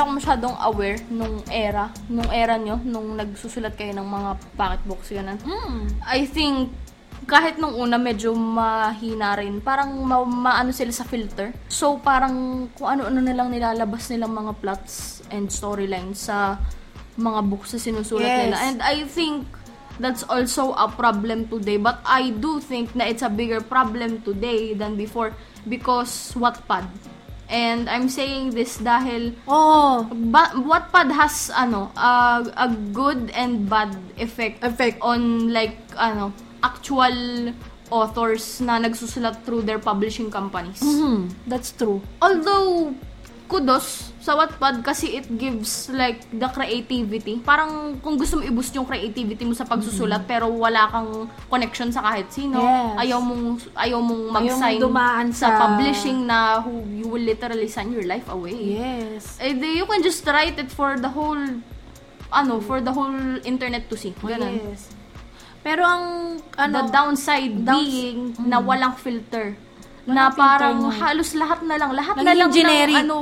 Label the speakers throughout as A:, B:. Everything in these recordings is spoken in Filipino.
A: ako masyadong aware nung era, nung era nyo, nung nagsusulat kayo ng mga pocket books, ganun.
B: Mm.
A: I think, kahit nung una medyo mahina rin, parang ma- maano sila sa filter. So, parang kung ano-ano nilang nilalabas nilang mga plots and storylines sa mga books na sinusulat
B: Yes.
A: nila. And I think that's also a problem today. But I do think na it's a bigger problem today than before because Wattpad. And I'm saying this dahil
B: Oh,
A: ba- Wattpad has ano a a good and bad effect
B: Effect.
A: on like ano actual authors na nagsusulat through their publishing companies.
B: mhm, that's true.
A: Although kudos sa Wattpad kasi it gives like the creativity. Parang kung gusto mo i-boost yung creativity mo sa pagsusulat pero wala kang connection sa kahit sino,
B: Yes.
A: ayaw mong ayaw mong
B: Ayaw
A: mag-sign
B: mong dumaan
A: sa,
B: sa-
A: publishing na who will literally sign your life away.
B: Yes.
A: Eh, di, you can just write it for the whole, ano, for the whole internet to see. Ganun.
B: Yes. Pero ang ano,
A: the downside
B: downs-
A: being na walang filter.
B: Walang
A: na
B: filter
A: parang
B: na.
A: halos lahat na lang, lahat na lang
B: generic.
A: ng ano,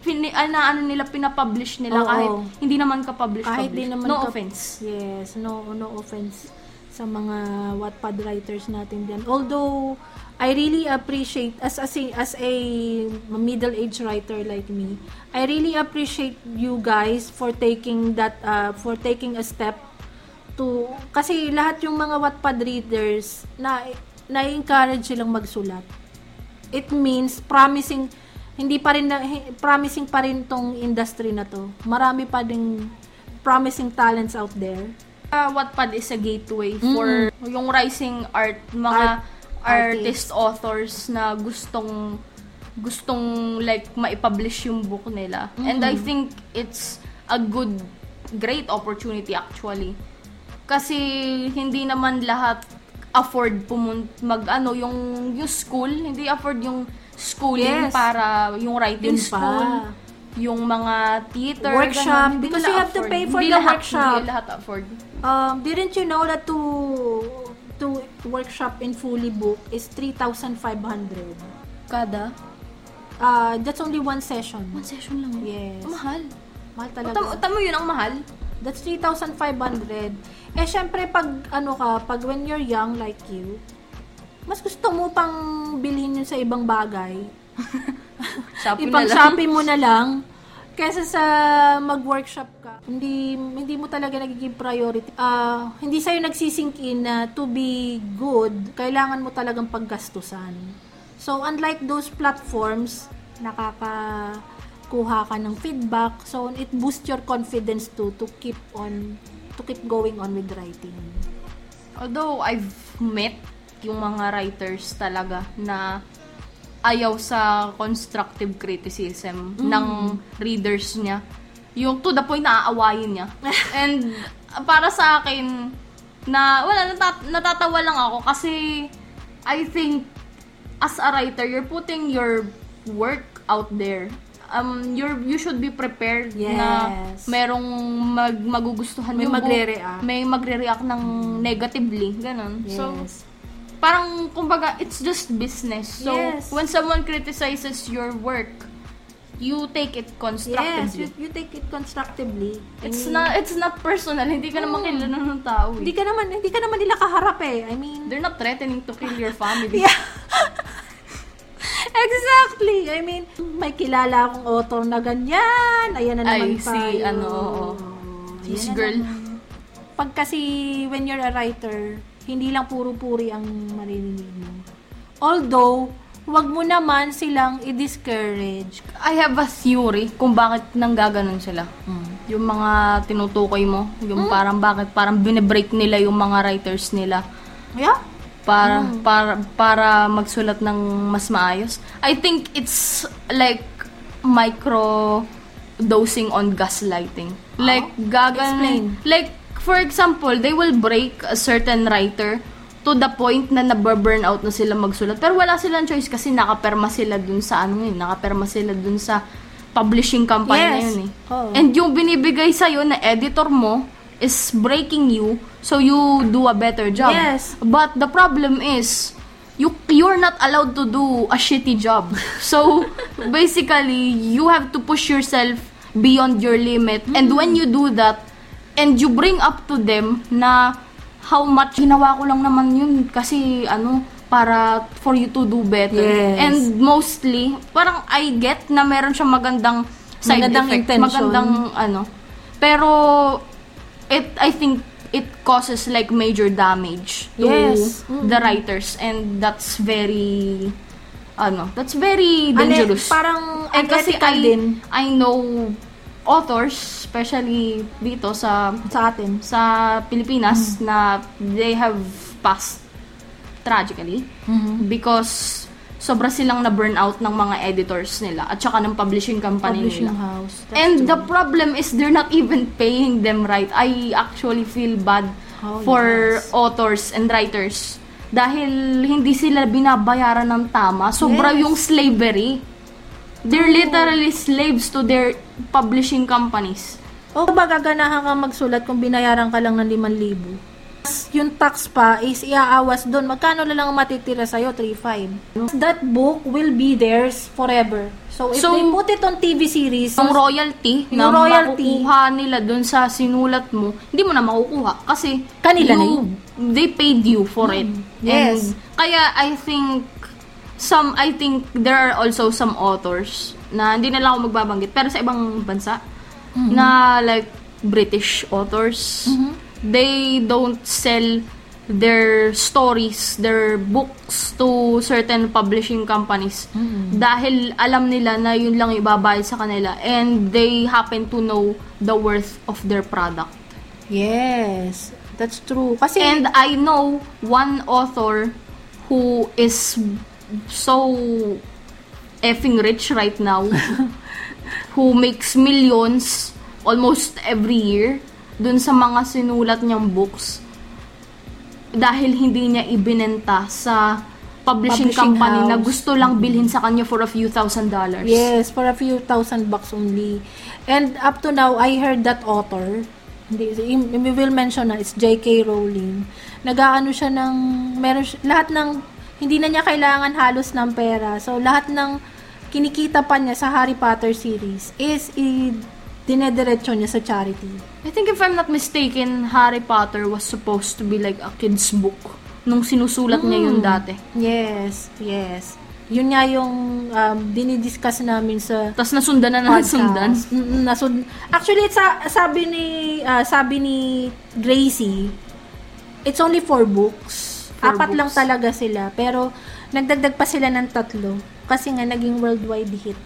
A: pini, na ano nila, pinapublish nila
B: Oo.
A: kahit hindi naman ka-publish.
B: kahit
A: publish.
B: di naman
A: no
B: ka-
A: offense.
B: Yes, no no offense sa mga Wattpad writers natin diyan. Although I really appreciate as as a, as a middle-aged writer like me, I really appreciate you guys for taking that uh, for taking a step to kasi lahat yung mga Wattpad readers na na-encourage silang magsulat. It means promising hindi pa rin na, promising pa rin tong industry na to. Marami pa ding promising talents out there.
A: Uh, Wattpad is a gateway for yung rising art, mga
B: Art-
A: artist, authors na gustong gustong like maipublish yung book nila. And I think it's a good great opportunity actually. Kasi hindi naman lahat afford pumun mag ano yung yung school, hindi afford yung schooling
B: Yes.
A: para yung writing
B: Yun pa.
A: Yung mga theater,
B: Workshop,
A: ganun.
B: Because you have to
A: afford.
B: pay for
A: Hindi
B: the
A: lahat,
B: workshop.
A: Hindi lahat afford.
B: Um, didn't you know that to to workshop in fully book is 3,500?
A: Kada?
B: Uh, that's only one session.
A: One session lang.
B: Yes.
A: Mahal.
B: Mahal talaga.
A: tama yun ang mahal.
B: That's 3,500. Eh, syempre, pag, ano ka, pag when you're young like you, mas gusto mo pang bilhin yun sa ibang bagay.
A: Shopee na
B: Ipang
A: lang.
B: Shopee mo na lang. Kesa sa mag-workshop ka, hindi hindi mo talaga nagiging priority. Ah, hindi sa'yo nagsisink in na to be good, kailangan mo talagang paggastusan. So, unlike those platforms, nakakakuha ka ng feedback. So, it boosts your confidence to to keep on to keep going on with writing.
A: Although I've met yung mga writers talaga na ayaw sa constructive criticism ng readers niya. Yung to the point na aawayin niya. And para sa akin, na wala, natat- natatawa lang ako kasi I think as a writer, you're putting your work out there. Um, you're, you should be prepared na
B: Yes.
A: merong mag, magugustuhan
B: May
A: yung
B: magre-react.
A: May magre-react ng negatively. Ganon. So,
B: Yes.
A: Parang, kumbaga, it's just business. So,
B: Yes.
A: when someone criticizes your work, you take it
B: Yes,
A: constructively.
B: you, you take it constructively.
A: It's
B: And-
A: not it's not personal. Hindi ka naman kilala ng tao.
B: Hindi
A: Eh.
B: ka naman, hindi ka naman nila kaharap eh. I mean,
A: They're not threatening to kill your family.
B: yeah. exactly. I mean, may kilala akong author na ganyan. Ayan na naman
A: Ay, si,
B: tayo.
A: ano, oo. This
B: na
A: girl.
B: naman. Pag kasi, when you're a writer, hindi lang puro-puri ang maririnig mo. Although, wag mo naman silang i-discourage.
A: I have a theory kung bakit nang gaganon sila. Yung mga tinutukoy mo, yung parang bakit parang binebreak nila yung mga writers nila
B: Yeah?
A: para para para magsulat ng mas maayos. I think it's like micro dosing on gaslighting. Like gagan
B: Explain.
A: like for example, they will break a certain writer to the point na nababurn out na sila magsulat. Pero wala silang choice kasi nakaperma sila dun sa ano yun, nakaperma sila dun sa publishing company na
B: Yes.
A: yun eh.
B: Oo.
A: And yung binibigay sa'yo na editor mo is breaking you so you do a better job.
B: Yes.
A: But the problem is, you you're not allowed to do a shitty job. So basically, you have to push yourself beyond your limit. And when you do that, and you bring up to them na how much ginawa ko lang naman yun kasi ano, para for you to do better.
B: Yes.
A: And mostly, parang I get na meron siyang magandang side
B: Magandang
A: effect,
B: intention.
A: magandang ano. Pero it I think it causes like major damage to
B: Yes.
A: the writers and that's very ano, that's very dangerous.
B: parang
A: and kasi I,
B: din
A: I know authors, especially dito sa
B: sa atin.
A: sa Pilipinas na they have passed tragically because sobra silang na-burn out ng mga editors nila at saka ng publishing company
B: Publishing
A: nila.
B: house. That's
A: And
B: true.
A: the problem is they're not even paying them right. I actually feel bad
B: Oh,
A: for
B: yes.
A: authors and writers dahil hindi sila binabayaran ng tama. Sobra
B: Yes.
A: yung slavery. They're
B: Oh.
A: literally slaves to their publishing companies.
B: O ba gaganahan ka magsulat kung binayaran ka lang ng 5,000? Yung tax pa is iaawas doon. Magkano na lang ang matitira sa'yo? 3,500. That book will be theirs forever. So, if
A: So,
B: they put it on TV series,
A: Yung royalty na
B: Yung royalty.
A: makukuha nila dun sa sinulat mo, hindi mo na makukuha kasi
B: Kanila na
A: you- They paid you for it.
B: Yes.
A: And kaya I think some I think there are also some authors na hindi na lang ako magbabanggit pero sa ibang bansa na like British authors they don't sell their stories, their books to certain publishing companies dahil alam nila na yun lang ibabayad sa kanila and they happen to know the worth of their product.
B: yes, that's true. Kasi,
A: And I know one author who is so effing rich right now who makes millions almost every year dun sa mga sinulat niyang books dahil hindi niya ibinenta sa publishing,
B: Publishing
A: company na
B: house.
A: gusto lang bilhin sa kanya for a few thousand dollars.
B: yes, for a few thousand bucks only. And up to now, I heard that author, we will mention na, it's J.K. Rowling. Nag-aano siya ng, meron lahat ng, hindi na niya kailangan halos ng pera. So, lahat ng kinikita pa niya sa Harry Potter series is i dinediretso niya sa charity.
A: I think if I'm not mistaken, Harry Potter was supposed to be like a kid's book nung sinusulat niya yun dati.
B: Yes, yes. Yun nga yung um, dinidiscuss namin sa
A: Tapos nasundan na nasundan.
B: Mm, nasund- Actually, it's a- sabi ni ah, sabi ni Gracie, it's only four books. Apat
A: books.
B: lang talaga sila. Pero, nagdagdag pa sila ng tatlo. Kasi nga, naging worldwide hit.